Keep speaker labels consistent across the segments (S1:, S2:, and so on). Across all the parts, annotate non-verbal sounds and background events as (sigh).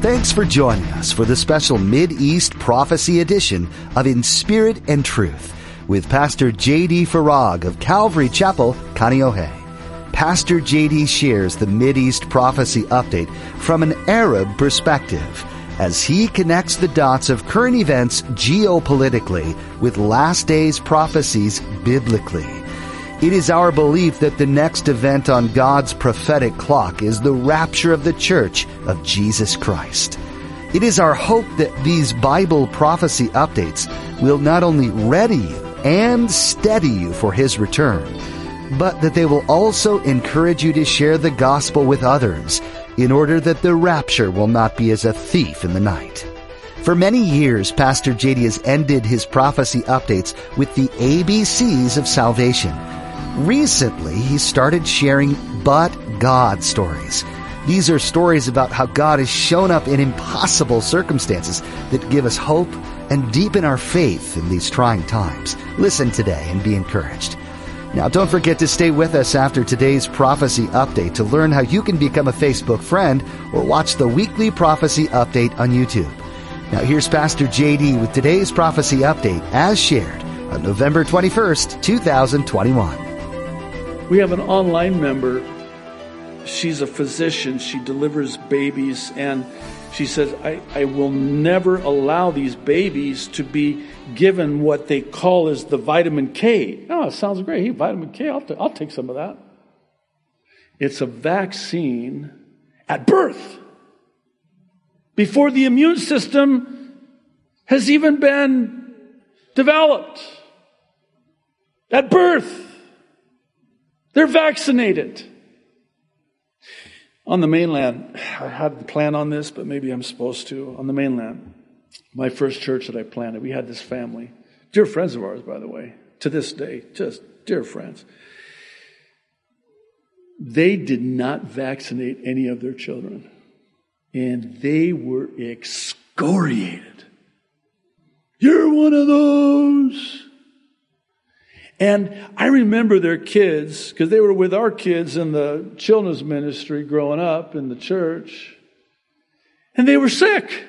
S1: Thanks for joining us for the special Mid East Prophecy edition of In Spirit and Truth with Pastor J.D. Farag of Calvary Chapel, Kaneohe. Pastor J.D. shares the Mid East Prophecy update from an Arab perspective as he connects the dots of current events geopolitically with last days prophecies biblically. It is our belief that the next event on God's prophetic clock is the rapture of the church of Jesus Christ. It is our hope that these Bible prophecy updates will not only ready you and steady you for His return, but that they will also encourage you to share the gospel with others in order that the rapture will not be as a thief in the night. For many years, Pastor JD has ended his prophecy updates with the ABCs of salvation. Recently, he started sharing But God stories. These are stories about how God has shown up in impossible circumstances that give us hope and deepen our faith in these trying times. Listen today and be encouraged. Now, don't forget to stay with us after today's prophecy update to learn how you can become a Facebook friend or watch the weekly prophecy update on YouTube. Now, here's Pastor JD with today's prophecy update as shared on November 21st, 2021.
S2: We have an online member. She's a physician. She delivers babies and she says, I, I will never allow these babies to be given what they call as the vitamin K. Oh, it sounds great. Hey, vitamin K, I'll, t- I'll take some of that. It's a vaccine at birth before the immune system has even been developed. At birth, they're vaccinated. On the mainland, (sighs) I hadn't planned on this, but maybe I'm supposed to. On the mainland, my first church that I planted, we had this family. Dear friends of ours, by the way, to this day, just dear friends. They did not vaccinate any of their children, and they were excoriated. You're one of those. And I remember their kids, because they were with our kids in the children's ministry growing up in the church, and they were sick.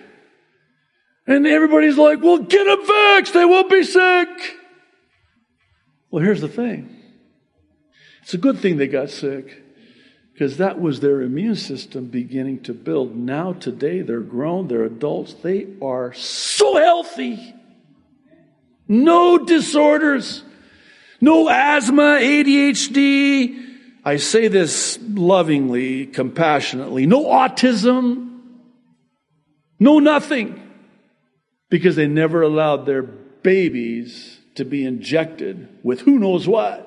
S2: And everybody's like, well, get them vaxxed, they won't be sick. Well, here's the thing it's a good thing they got sick, because that was their immune system beginning to build. Now, today, they're grown, they're adults, they are so healthy. No disorders. No asthma, ADHD. I say this lovingly, compassionately. No autism. No nothing. Because they never allowed their babies to be injected with who knows what.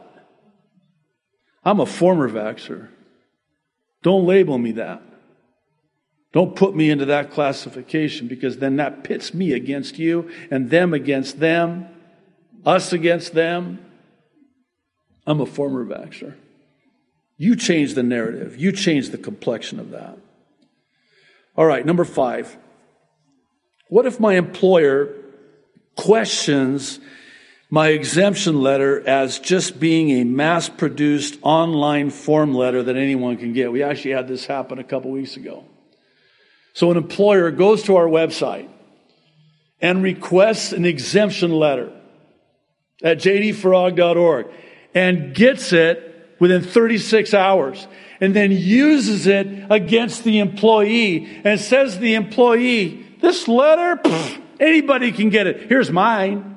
S2: I'm a former vaxxer. Don't label me that. Don't put me into that classification because then that pits me against you and them against them, us against them. I'm a former vaxxer. You change the narrative. You change the complexion of that. All right, number five. What if my employer questions my exemption letter as just being a mass produced online form letter that anyone can get? We actually had this happen a couple weeks ago. So an employer goes to our website and requests an exemption letter at jdfarag.org and gets it within 36 hours and then uses it against the employee and says the employee, this letter, pff, anybody can get it. Here's mine.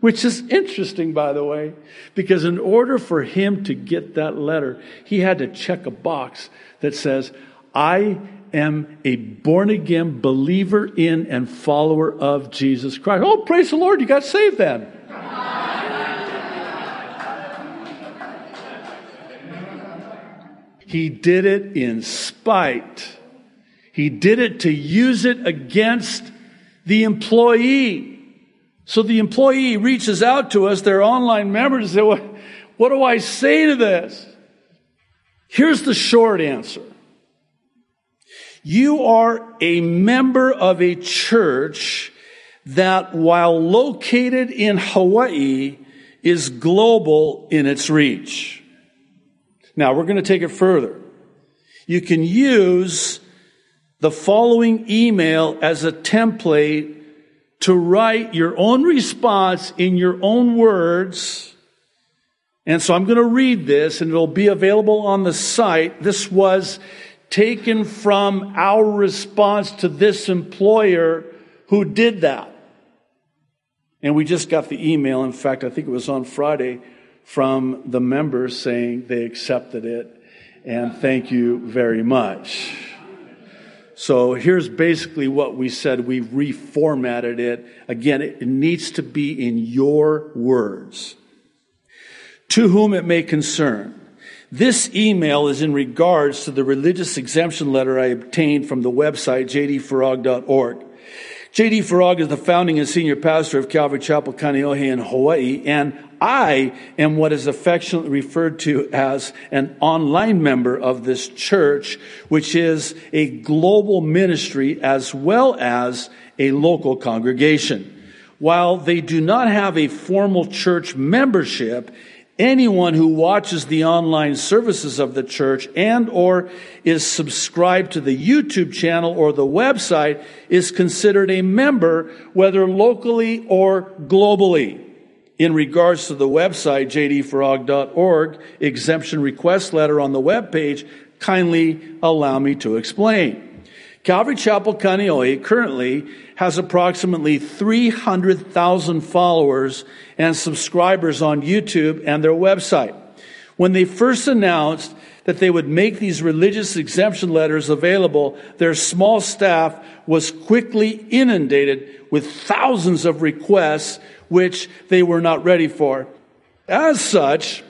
S2: Which is interesting, by the way, because in order for him to get that letter, he had to check a box that says, I am a born again believer in and follower of Jesus Christ. Oh, praise the Lord, you got saved then. He did it in spite. He did it to use it against the employee. So the employee reaches out to us, their online members, and say, what, what do I say to this? Here's the short answer. You are a member of a church that while located in Hawaii is global in its reach. Now, we're going to take it further. You can use the following email as a template to write your own response in your own words. And so I'm going to read this and it'll be available on the site. This was taken from our response to this employer who did that. And we just got the email. In fact, I think it was on Friday from the members saying they accepted it and thank you very much. So here's basically what we said. We've reformatted it. Again, it needs to be in your words. To whom it may concern. This email is in regards to the religious exemption letter I obtained from the website jdfarag.org. J.D. Farag is the founding and senior pastor of Calvary Chapel, Kaneohe in Hawaii, and I am what is affectionately referred to as an online member of this church, which is a global ministry as well as a local congregation. While they do not have a formal church membership, anyone who watches the online services of the church and or is subscribed to the YouTube channel or the website is considered a member whether locally or globally. In regards to the website jdfarag.org exemption request letter on the web page, kindly allow me to explain. Calvary Chapel Kaneohe currently has approximately 300,000 followers and subscribers on YouTube and their website. When they first announced that they would make these religious exemption letters available, their small staff was quickly inundated with thousands of requests which they were not ready for. As such,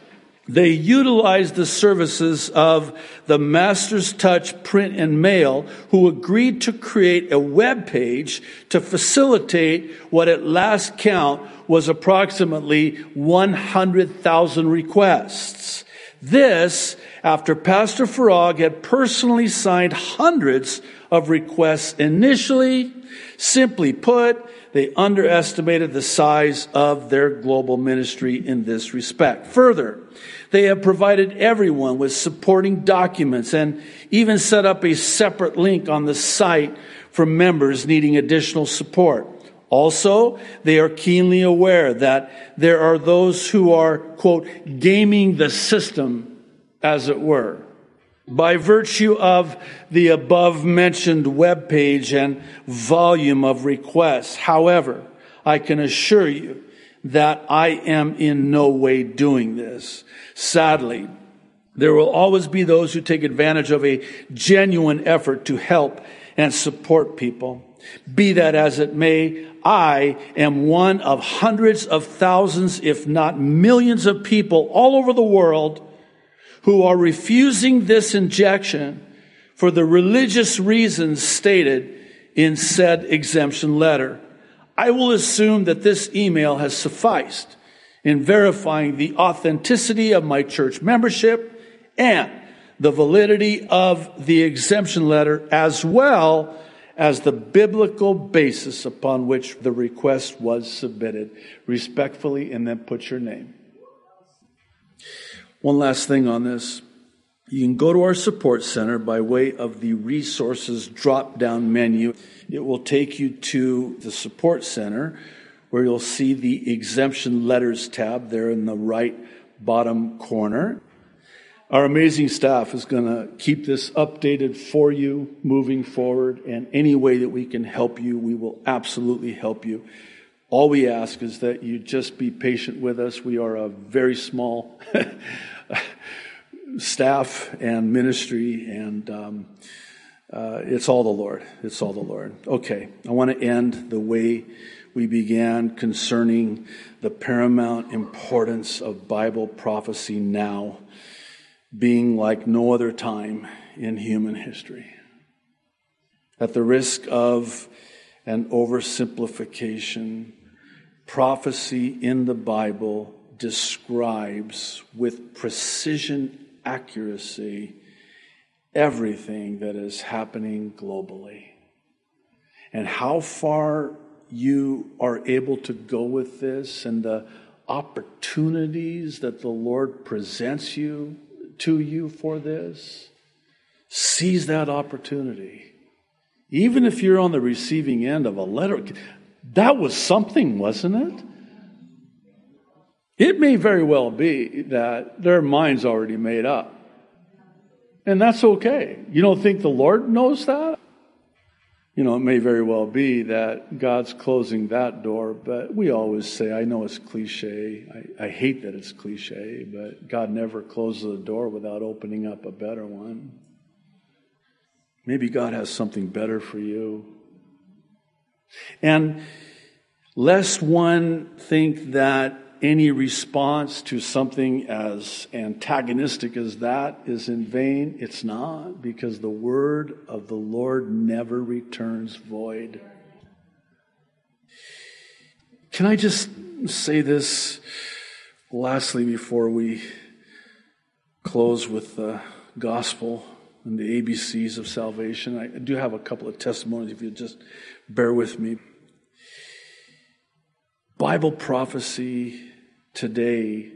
S2: they utilized the services of the Master's Touch Print and Mail, who agreed to create a web page to facilitate what at last count was approximately 100,000 requests. This after Pastor Farag had personally signed hundreds of requests initially. Simply put, they underestimated the size of their global ministry in this respect. Further, they have provided everyone with supporting documents and even set up a separate link on the site for members needing additional support. Also, they are keenly aware that there are those who are, quote, gaming the system, as it were by virtue of the above mentioned web page and volume of requests. However, I can assure you that I am in no way doing this. Sadly, there will always be those who take advantage of a genuine effort to help and support people. Be that as it may, I am one of hundreds of thousands, if not millions of people all over the world who are refusing this injection for the religious reasons stated in said exemption letter. I will assume that this email has sufficed in verifying the authenticity of my church membership and the validity of the exemption letter as well as the biblical basis upon which the request was submitted. Respectfully, and then put your name. One last thing on this. You can go to our support center by way of the resources drop down menu. It will take you to the support center where you'll see the exemption letters tab there in the right bottom corner. Our amazing staff is going to keep this updated for you moving forward, and any way that we can help you, we will absolutely help you. All we ask is that you just be patient with us. We are a very small (laughs) staff and ministry, and um, uh, it's all the Lord. It's all the Lord. Okay, I want to end the way we began concerning the paramount importance of Bible prophecy now being like no other time in human history. At the risk of an oversimplification, prophecy in the Bible describes with precision accuracy everything that is happening globally. And how far you are able to go with this and the opportunities that the Lord presents you to you for this, seize that opportunity Even if you're on the receiving end of a letter, that was something, wasn't it? It may very well be that their mind's already made up. And that's okay. You don't think the Lord knows that? You know, it may very well be that God's closing that door, but we always say, I know it's cliche. I, I hate that it's cliche, but God never closes a door without opening up a better one. Maybe God has something better for you. And lest one think that any response to something as antagonistic as that is in vain, it's not, because the word of the Lord never returns void. Can I just say this lastly before we close with the gospel and the ABCs of salvation? I do have a couple of testimonies if you just bear with me. Bible prophecy today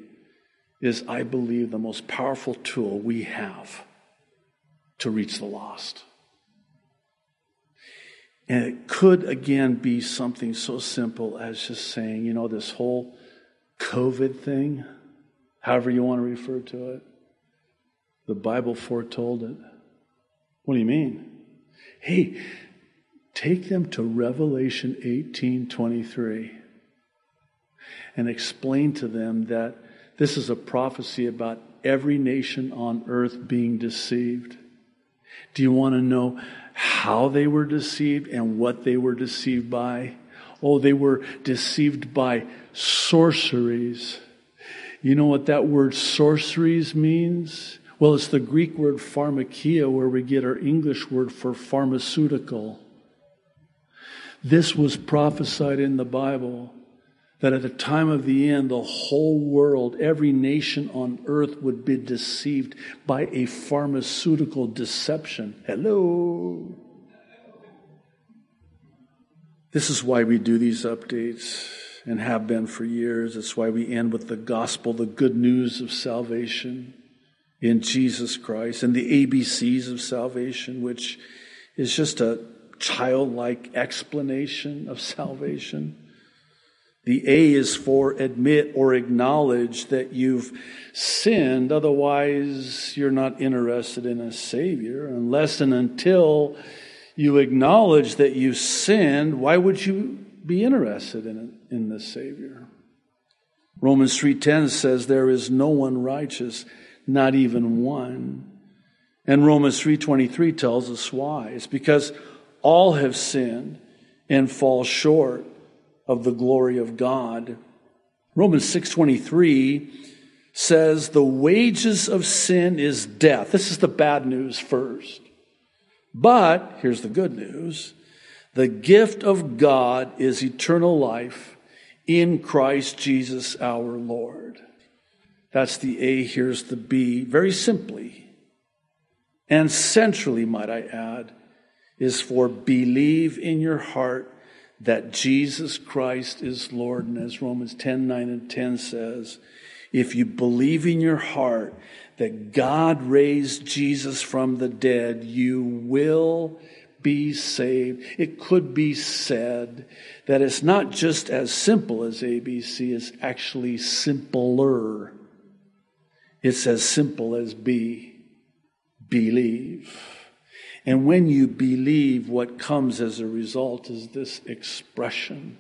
S2: is, I believe, the most powerful tool we have to reach the lost. And it could, again, be something so simple as just saying, you know, this whole COVID thing, however you want to refer to it, the Bible foretold it. What do you mean? Hey, take them to Revelation 18 23 and explain to them that this is a prophecy about every nation on earth being deceived. Do you want to know how they were deceived and what they were deceived by? Oh, they were deceived by sorceries. You know what that word sorceries means? Well, it's the Greek word pharmakeia, where we get our English word for pharmaceutical. This was prophesied in the Bible that at the time of the end, the whole world, every nation on earth would be deceived by a pharmaceutical deception. Hello. This is why we do these updates and have been for years. It's why we end with the gospel, the good news of salvation in Jesus Christ and the ABCs of salvation, which is just a childlike explanation of salvation. The A is for admit or acknowledge that you've sinned. Otherwise, you're not interested in a Savior. Unless and until you acknowledge that you sinned, why would you be interested in, in the Savior? Romans 3.10 says there is no one righteous, not even one. And Romans 3.23 tells us why. It's because all have sinned and fall short of the glory of God. Romans 6:23 says the wages of sin is death. This is the bad news first. But here's the good news. The gift of God is eternal life in Christ Jesus our Lord. That's the A, here's the B. Very simply and centrally, might I add, is for believe in your heart that Jesus Christ is Lord. And as Romans 10 9 and 10 says, if you believe in your heart that God raised Jesus from the dead, you will be saved. It could be said that it's not just as simple as ABC, it's actually simpler. It's as simple as B, Believe. And when you believe, what comes as a result is this expression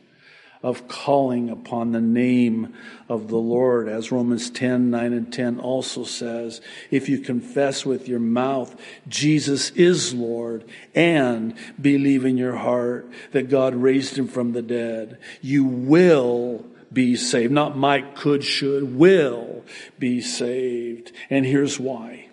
S2: of calling upon the name of the Lord. As Romans 10 9 and 10 also says, if you confess with your mouth Jesus is Lord and believe in your heart that God raised him from the dead, you will be saved. Not might, could, should, will be saved. And here's why.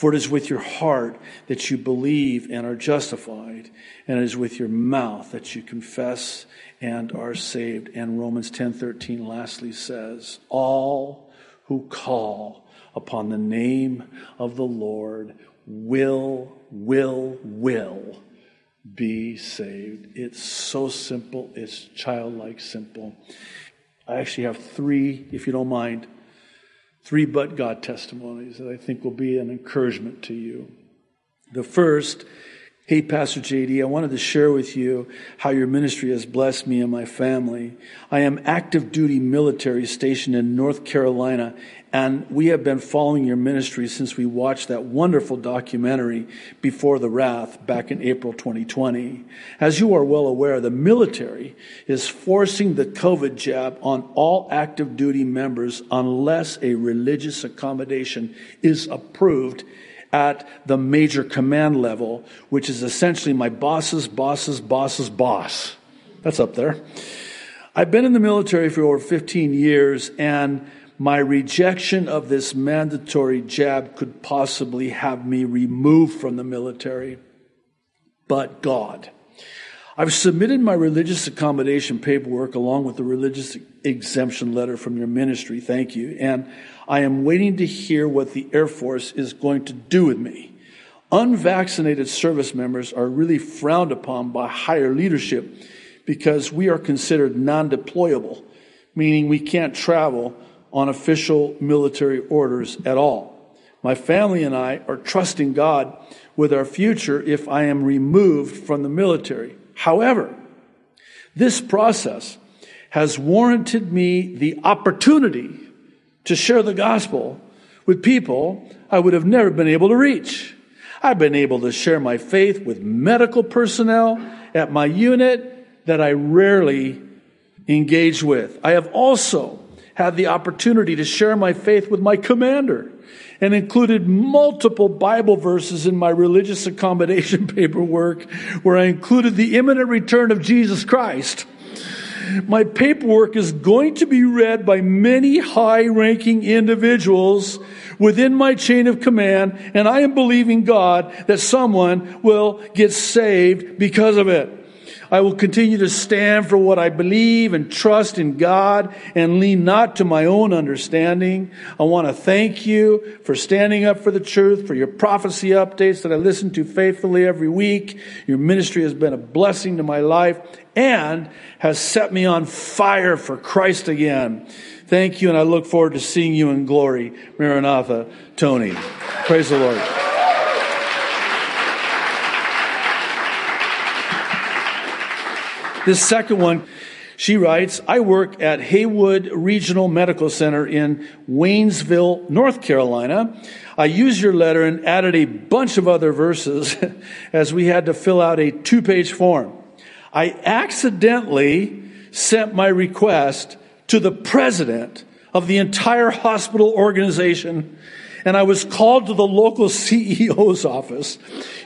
S2: For it is with your heart that you believe and are justified, and it is with your mouth that you confess and are saved. And Romans 10:13 lastly says, "All who call upon the name of the Lord will will will be saved." It's so simple, it's childlike simple. I actually have 3 if you don't mind three but God testimonies that I think will be an encouragement to you. The first Hey, Pastor JD, I wanted to share with you how your ministry has blessed me and my family. I am active duty military stationed in North Carolina, and we have been following your ministry since we watched that wonderful documentary, Before the Wrath, back in April 2020. As you are well aware, the military is forcing the COVID jab on all active duty members unless a religious accommodation is approved at the major command level, which is essentially my boss's boss's boss's boss. That's up there. I've been in the military for over 15 years, and my rejection of this mandatory jab could possibly have me removed from the military. But God. I've submitted my religious accommodation paperwork along with the religious exemption letter from your ministry. Thank you. And I am waiting to hear what the Air Force is going to do with me. Unvaccinated service members are really frowned upon by higher leadership because we are considered non deployable, meaning we can't travel on official military orders at all. My family and I are trusting God with our future if I am removed from the military. However, this process has warranted me the opportunity to share the gospel with people I would have never been able to reach. I've been able to share my faith with medical personnel at my unit that I rarely engage with. I have also had the opportunity to share my faith with my commander and included multiple Bible verses in my religious accommodation (laughs) paperwork where I included the imminent return of Jesus Christ my paperwork is going to be read by many high ranking individuals within my chain of command, and I am believing God that someone will get saved because of it. I will continue to stand for what I believe and trust in God and lean not to my own understanding. I want to thank you for standing up for the truth, for your prophecy updates that I listen to faithfully every week. Your ministry has been a blessing to my life and has set me on fire for Christ again. Thank you, and I look forward to seeing you in glory. Maranatha, Tony. Praise the Lord. This second one, she writes, I work at Haywood Regional Medical Center in Waynesville, North Carolina. I used your letter and added a bunch of other verses (laughs) as we had to fill out a two page form. I accidentally sent my request to the president of the entire hospital organization and I was called to the local (laughs) CEO's office.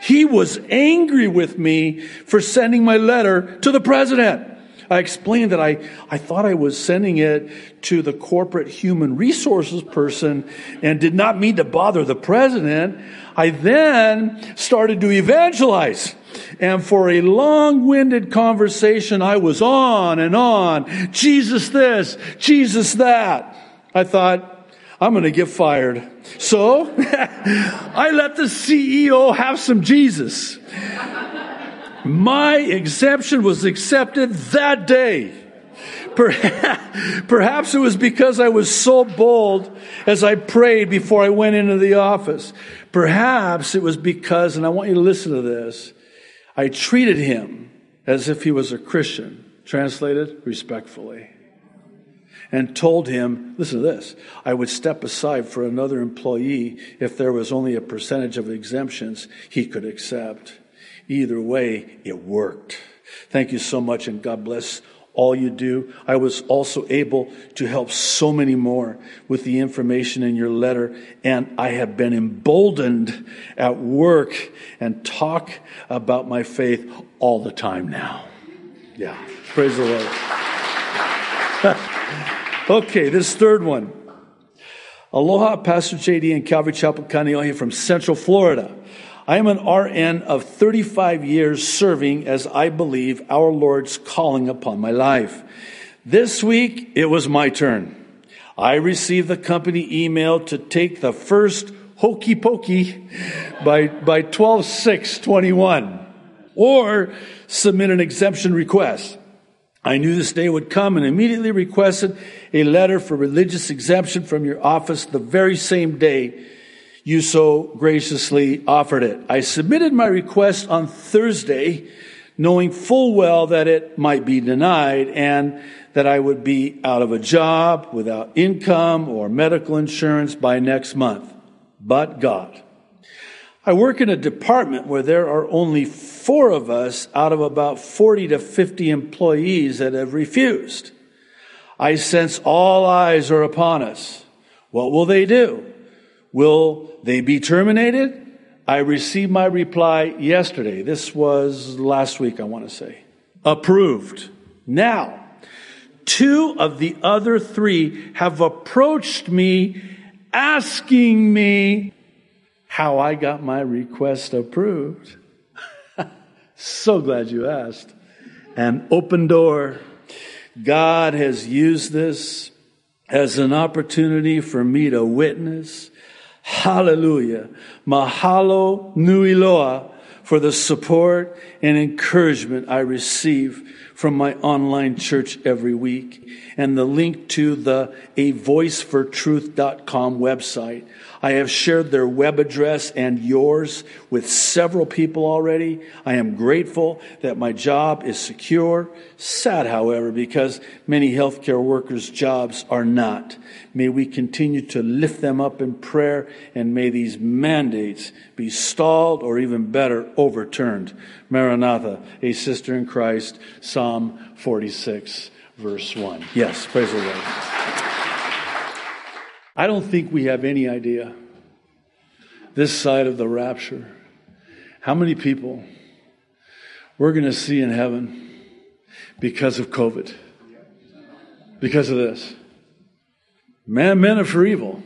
S2: He was angry with me for sending my letter to the president. I explained that I, I thought I was sending it to the corporate human resources person and did not mean to bother the president. I then started to evangelize. And for a long winded conversation, I was on and on. Jesus this, Jesus that. I thought, I'm going to get fired. So (laughs) I let the CEO have some Jesus. My exemption was accepted that day. (laughs) Perhaps it was because I was so bold as I prayed before I went into the office. Perhaps it was because, and I want you to listen to this, I treated him as if he was a Christian, translated respectfully, and told him, listen to this, I would step aside for another employee if there was only a percentage of exemptions he could accept. Either way, it worked. Thank you so much, and God bless all you do. I was also able to help so many more with the information in your letter, and I have been emboldened at work and talk about my faith all the time now. Yeah, praise the Lord. (laughs) okay, this third one. Aloha, Pastor JD and Calvary Chapel Kaneohe from Central Florida. I am an RN of 35 years serving as I believe our Lord's calling upon my life. This week, it was my turn. I received the company email to take the first hokey pokey by, by 12 6 21 or submit an exemption request. I knew this day would come and immediately requested a letter for religious exemption from your office the very same day you so graciously offered it. I submitted my request on Thursday, knowing full well that it might be denied and that I would be out of a job, without income or medical insurance by next month. But God. I work in a department where there are only four of us out of about 40 to 50 employees that have refused. I sense all eyes are upon us. What will they do? Will they be terminated? I received my reply yesterday. This was last week, I want to say. Approved. Now, two of the other three have approached me asking me how I got my request approved. (laughs) so glad you asked. An open door. God has used this as an opportunity for me to witness. Hallelujah. Mahalo nui loa for the support and encouragement I receive from my online church every week and the link to the avoicefortruth.com website. I have shared their web address and yours with several people already. I am grateful that my job is secure. Sad, however, because many healthcare workers' jobs are not. May we continue to lift them up in prayer and may these mandates be stalled or even better, overturned. Maranatha, a sister in Christ, Psalm 46, verse 1. Yes, praise the Lord. I don't think we have any idea this side of the rapture how many people we're going to see in heaven because of COVID, because of this. Man meant it for evil,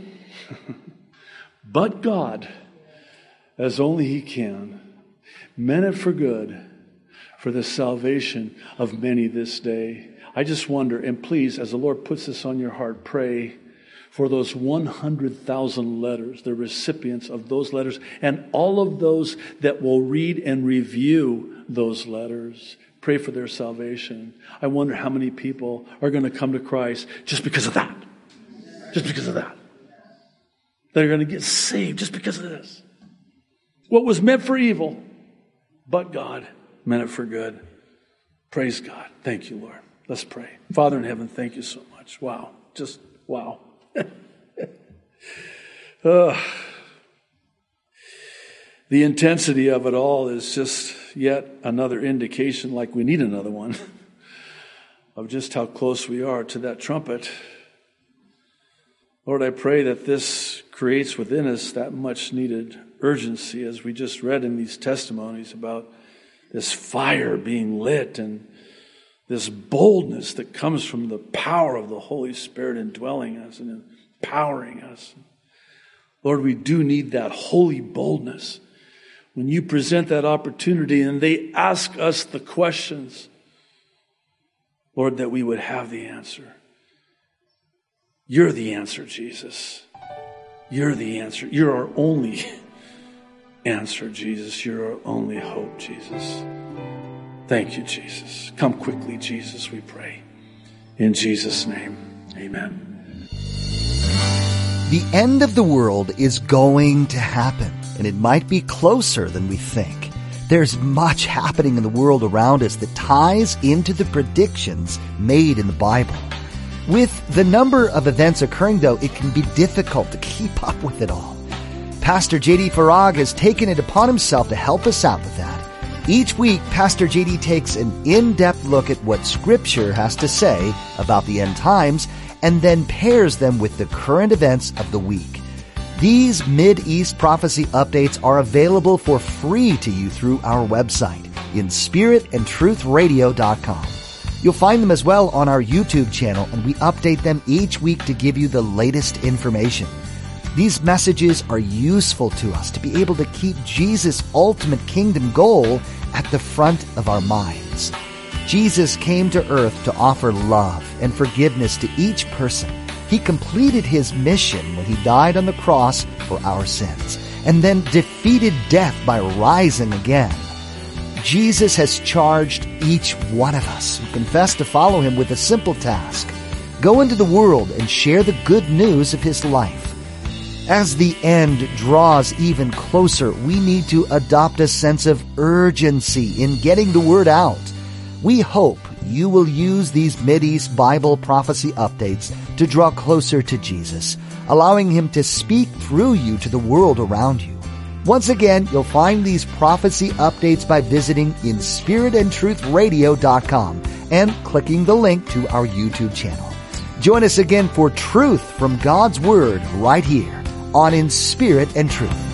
S2: (laughs) but God, as only He can, meant it for good for the salvation of many this day. I just wonder, and please, as the Lord puts this on your heart, pray for those 100,000 letters, the recipients of those letters, and all of those that will read and review those letters. Pray for their salvation. I wonder how many people are going to come to Christ just because of that. Just because of that. They're going to get saved just because of this. What was meant for evil, but God meant it for good. Praise God. Thank you, Lord. Let's pray. Father in heaven, thank you so much. Wow. Just wow. (laughs) uh, the intensity of it all is just yet another indication, like we need another one, (laughs) of just how close we are to that trumpet. Lord, I pray that this creates within us that much needed urgency as we just read in these testimonies about this fire being lit and this boldness that comes from the power of the Holy Spirit indwelling us and empowering us. Lord, we do need that holy boldness. When you present that opportunity and they ask us the questions, Lord, that we would have the answer. You're the answer, Jesus. You're the answer. You're our only answer, Jesus. You're our only hope, Jesus. Thank you, Jesus. Come quickly, Jesus, we pray. In Jesus' name, amen.
S1: The end of the world is going to happen, and it might be closer than we think. There's much happening in the world around us that ties into the predictions made in the Bible. With the number of events occurring, though, it can be difficult to keep up with it all. Pastor JD Farag has taken it upon himself to help us out with that. Each week, Pastor JD takes an in-depth look at what Scripture has to say about the end times and then pairs them with the current events of the week. These Mid-East prophecy updates are available for free to you through our website, inspiritandtruthradio.com. You'll find them as well on our YouTube channel, and we update them each week to give you the latest information. These messages are useful to us to be able to keep Jesus' ultimate kingdom goal at the front of our minds. Jesus came to earth to offer love and forgiveness to each person. He completed his mission when he died on the cross for our sins and then defeated death by rising again. Jesus has charged each one of us who confess to follow him with a simple task. Go into the world and share the good news of his life. As the end draws even closer, we need to adopt a sense of urgency in getting the word out. We hope you will use these Mideast Bible prophecy updates to draw closer to Jesus, allowing Him to speak through you to the world around you. Once again, you'll find these prophecy updates by visiting inspiritandtruthradio.com and clicking the link to our YouTube channel. Join us again for truth from God's Word right here on In Spirit and Truth.